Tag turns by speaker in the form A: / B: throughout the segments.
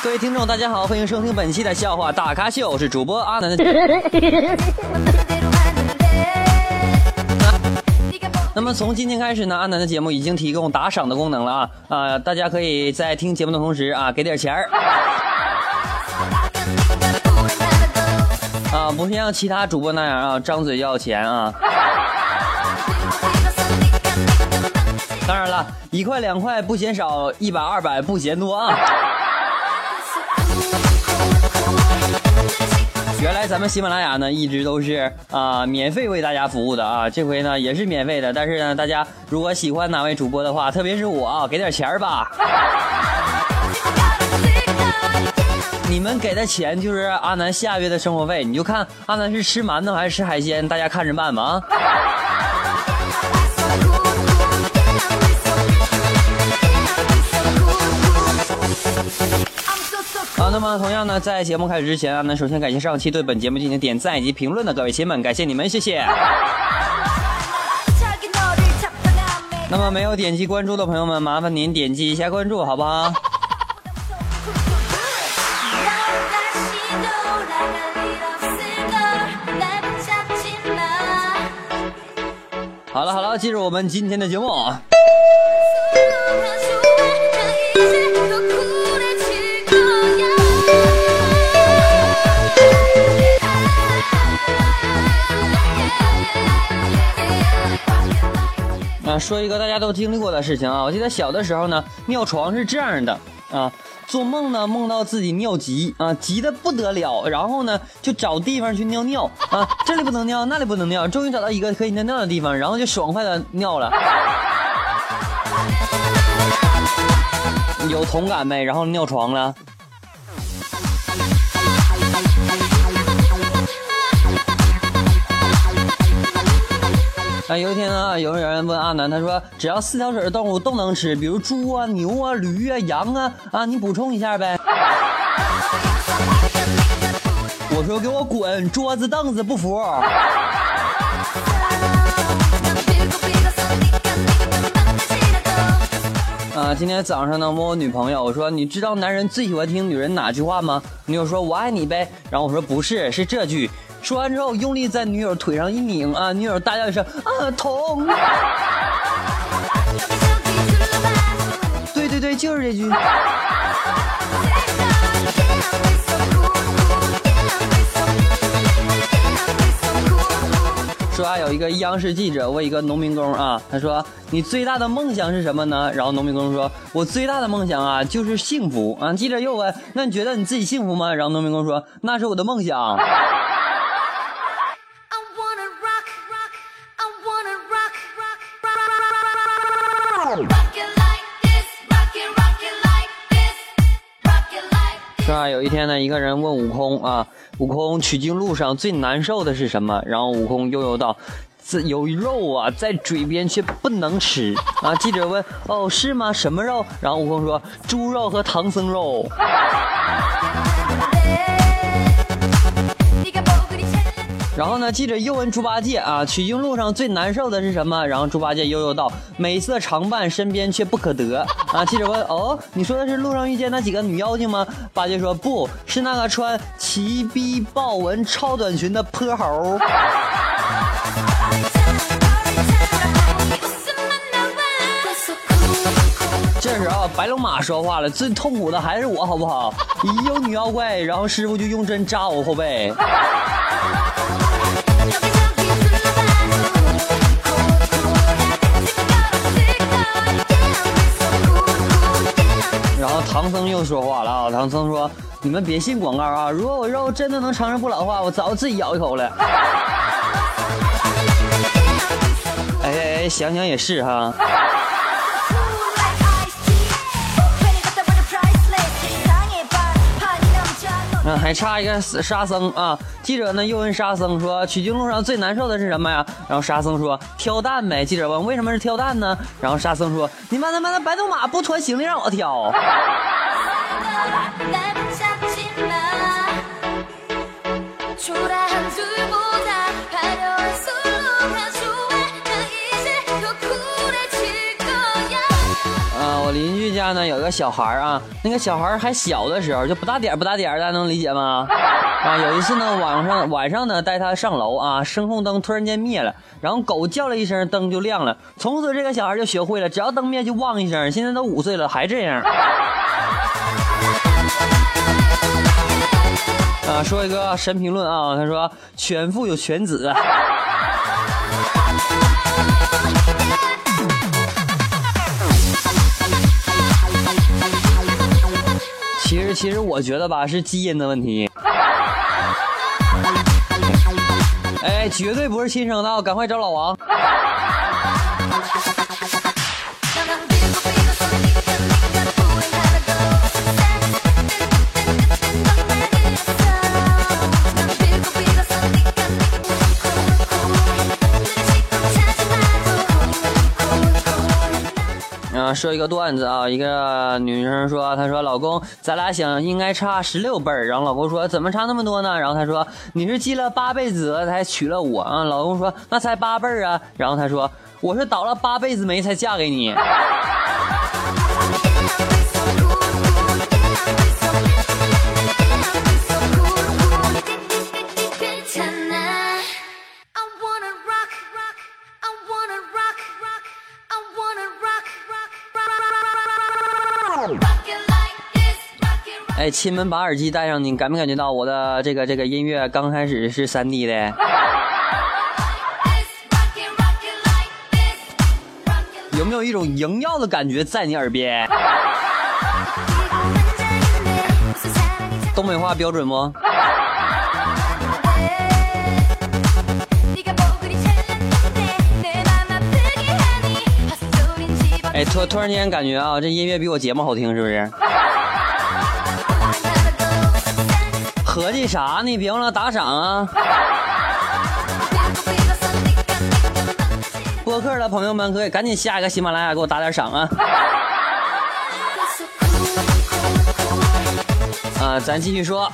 A: 各位听众，大家好，欢迎收听本期的笑话大咖秀，我是主播阿南 那么从今天开始呢，阿南的节目已经提供打赏的功能了啊啊、大家可以在听节目的同时啊，给点钱儿 啊，不像其他主播那样啊，张嘴要钱啊。当然了，一块两块不嫌少，一百二百不嫌多啊。原来咱们喜马拉雅呢一直都是啊、免费为大家服务的啊，这回呢也是免费的，但是呢大家如果喜欢哪位主播的话，特别是我啊，给点钱吧。你们给的钱就是阿南下月的生活费，你就看阿南是吃馒头还是吃海鲜，大家看着办吧啊。那么同样呢，在节目开始之前啊，那首先感谢上期对本节目进行点赞以及评论的各位亲们，感谢你们，谢谢。那么没有点击关注的朋友们，麻烦您点击一下关注，好不好？好了好了，进入我们今天的节目。啊，说一个大家都经历过的事情啊，我记得小的时候呢，尿床是这样的啊，做梦呢梦到自己尿急啊，急得不得了，然后呢就找地方去尿尿啊，这里不能尿，那里不能尿，终于找到一个可以尿尿的地方，然后就爽快的尿了。有同感没？然后尿床了。啊，有一天啊，有人问阿南，他说只要四条腿的动物都能吃，比如猪啊、牛啊、驴啊、羊啊，啊，你补充一下呗。我说给我滚，桌子凳子不服。啊，今天早上呢，问我女朋友，我说你知道男人最喜欢听女人哪句话吗？女友说我爱你呗。然后我说不是，是这句。说完之后，用力在女友腿上一拧啊，女友大叫一声啊痛。对对对，就是这句。说啊，有一个央视记者问一个农民工啊，他说：“你最大的梦想是什么呢？”然后农民工说：“我最大的梦想啊，就是幸福啊。”记者又问：“那你觉得你自己幸福吗？”然后农民工说：“那是我的梦想。啊？有一天呢，一个人问悟空啊，悟空取经路上最难受的是什么？然后悟空悠悠道。这有肉啊，在嘴边却不能吃啊！记者问：“哦，是吗？什么肉？”然后悟空说：“猪肉和唐僧肉。”然后呢，记者又问猪八戒啊，取经路上最难受的是什么？然后猪八戒悠悠道：“美色常伴身边，却不可得。”啊，记者问：“哦，你说的是路上遇见那几个女妖精吗？”八戒说：“不是那个穿齐逼豹纹超短裙的泼猴。”这时候，白龙马说话了：“最痛苦的还是我，好不好？一有女妖怪，然后师傅就用针扎我后背。”唐僧又说话了啊！唐僧说：“你们别信广告啊！如果我肉真的能长生不老的话，我早自己咬一口了。” 哎哎哎，想想也是哈。还差一个沙僧啊！记者呢又问沙僧说：“取经路上最难受的是什么呀？”然后沙僧说：“挑担呗。”记者问：“为什么是挑担呢？”然后沙僧说：“你妈他妈的白头马不驮行李让我挑。我邻居家呢有个小孩啊，那个小孩还小的时候就不大点不大点儿，大家能理解吗？啊，有一次呢晚上晚上呢带他上楼啊，声控灯突然间灭了，然后狗叫了一声，灯就亮了。从此这个小孩就学会了，只要灯灭就汪一声。现在都五岁了还这样。啊，说一个神评论啊，他说犬父有犬子。其实，其实我觉得吧，是基因的问题。哎，绝对不是亲生的啊，赶快找老王。说一个段子啊，一个女生说，她说老公，咱俩想应该差十六辈儿。然后老公说，怎么差那么多呢？然后她说，你是积了八辈子才娶了我啊。老公说，那才八辈儿啊。然后她说，我是倒了八辈子霉才嫁给你。哎，亲们，把耳机戴上，你感没感觉到我的这个这个音乐刚开始是三 D 的？有没有一种萦绕的感觉在你耳边？东北话标准不？哎，突突然间感觉啊，这音乐比我节目好听，是不是？合计啥呢？别忘了打赏啊！播客的朋友们可以赶紧下一个喜马拉雅给我打点赏啊！啊，咱继续说。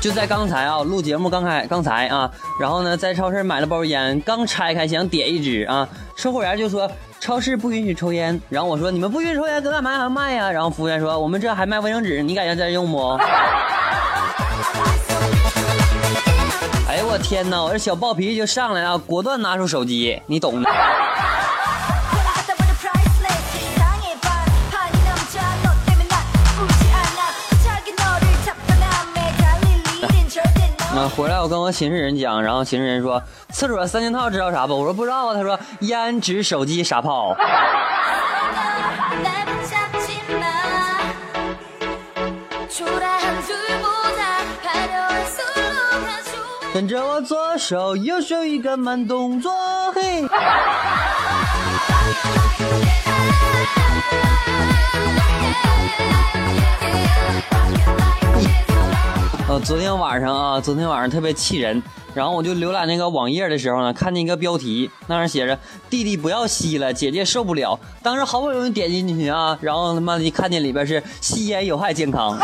A: 就在刚才啊，录节目刚开，刚才啊，然后呢，在超市买了包烟，刚拆开想点一支啊，售货员就说超市不允许抽烟，然后我说你们不允许抽烟，搁干嘛还卖呀？然后服务员说我们这还卖卫生纸，你敢要再用不？哎呦我天哪，我这小暴脾气就上来了，果断拿出手机，你懂的。啊，回来我跟我寝室人讲，然后寝室人说厕所三件套知道啥不？我说不知道啊。他说烟、纸、手机、傻炮。跟着我左手右手一个慢动作，嘿。呃，昨天晚上啊，昨天晚上特别气人，然后我就浏览那个网页的时候呢，看见一个标题，那上写着“弟弟不要吸了，姐姐受不了”。当时好不容易点进去啊，然后他妈的一看见里边是吸烟有害健康。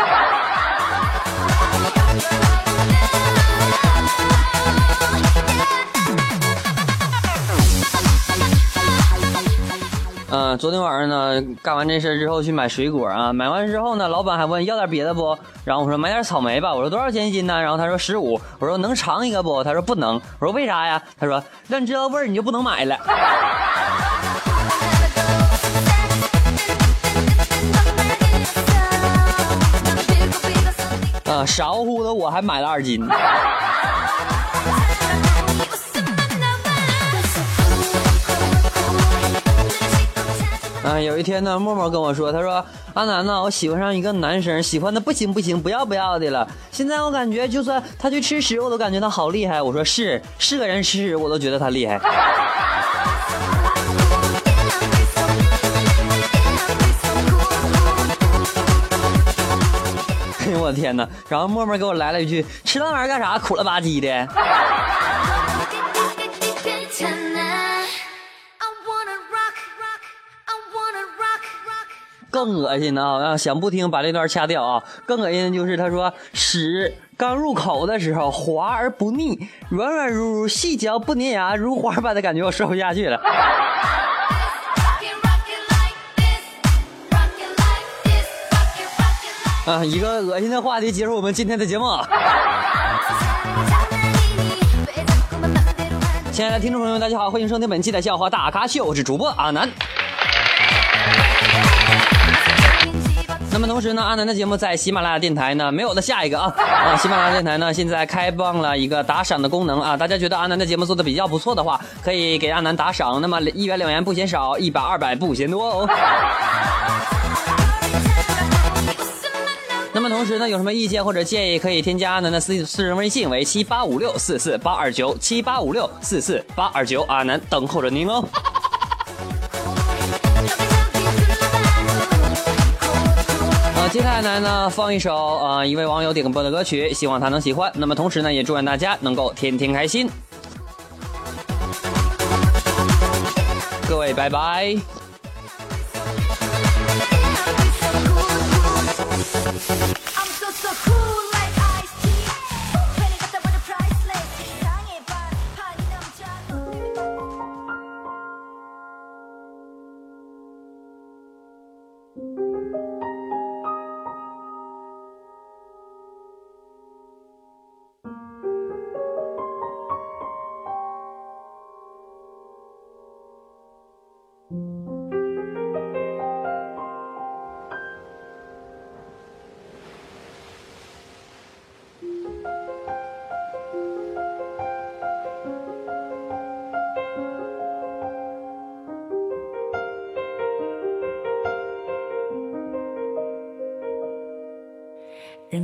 A: 嗯，昨天晚上呢，干完这事之后去买水果啊，买完之后呢，老板还问要点别的不？然后我说买点草莓吧，我说多少钱一斤呢？然后他说十五，我说能尝一个不？他说不能，我说为啥呀？他说让你知道味儿你就不能买了。啊，傻乎乎的我还买了二斤。有一天呢默默跟我说他说阿南呐我喜欢上一个男生喜欢的不行不行不要不要的了。现在我感觉就算他去吃屎我都感觉他好厉害。我说是是个人吃屎我都觉得他厉害。嘿我天呐然后默默给我来了一句吃那玩意儿干啥？苦了吧唧的。更恶心的啊！想不听把这段掐掉啊！更恶心的就是他说屎刚入口的时候滑而不腻，软软如如，细嚼不粘牙，如花般的感觉，我说不下去了。啊，一个恶心的话题结束我们今天的节目。亲爱的听众朋友们，大家好，欢迎收听本期的笑话大咖秀，我是主播阿南。那么同时呢阿南的节目在喜马拉雅电台呢没有的下一个啊。啊喜马拉雅电台呢现在开放了一个打赏的功能啊。大家觉得阿南的节目做的比较不错的话可以给阿南打赏。那么一元两元不嫌少一百二百不嫌多哦。那么同时呢有什么意见或者建议可以添加阿南的私私人微信为七八五六四四八二九七八五六四四八二九阿南等候着您哦。接下来呢放一首呃一位网友点播的歌曲，希望他能喜欢。那么同时呢，也祝愿大家能够天天开心。各位，拜拜。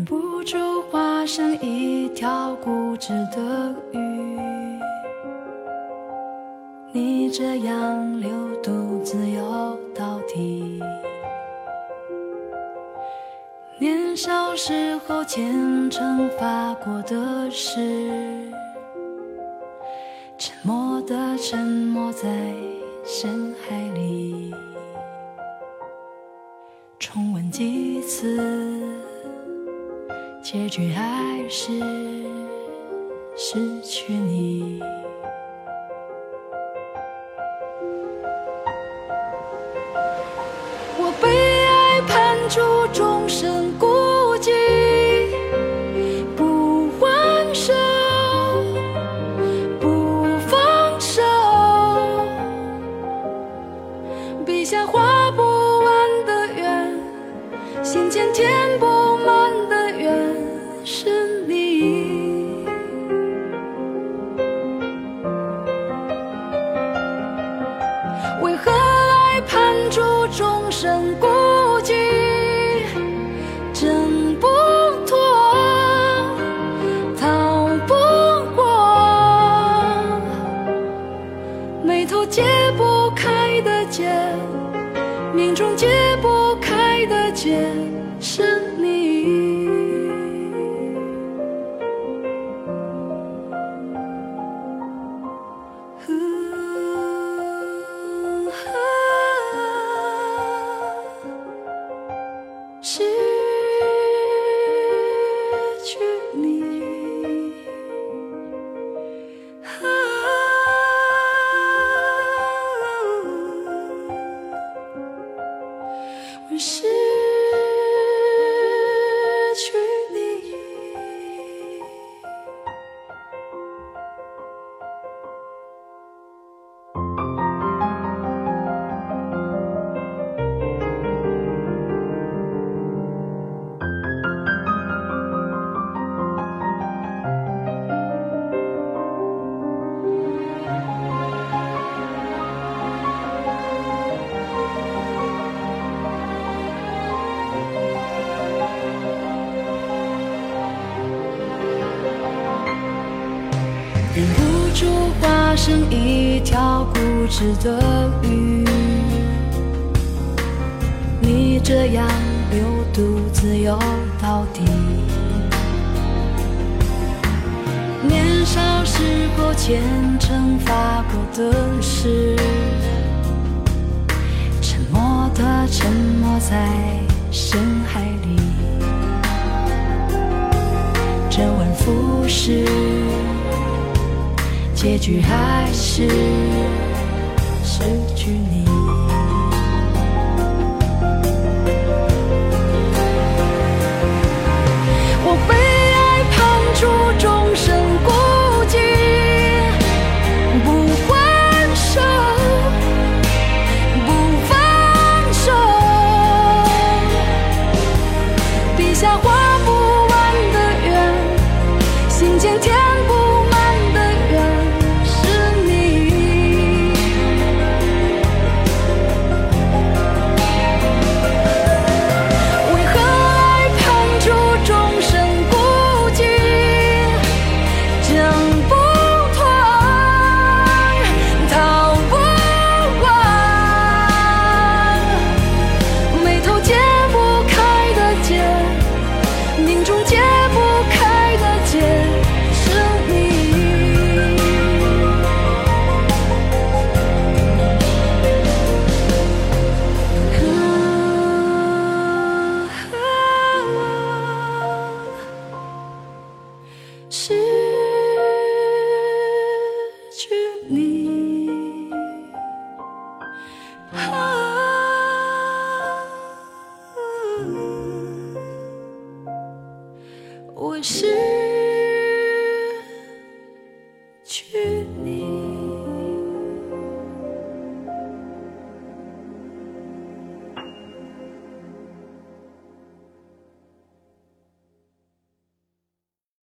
B: 忍不住化身一条固执的鱼，你这样流独自游到底。年少时候虔诚发过的誓，沉默的沉没在深海里，重温几次。结局还是失去你。我被爱判处终身孤失的雨。你这样流独自游到底。年少时过虔诚发过的誓，沉默的沉没在深海里。周而复始，结局还是。失去你。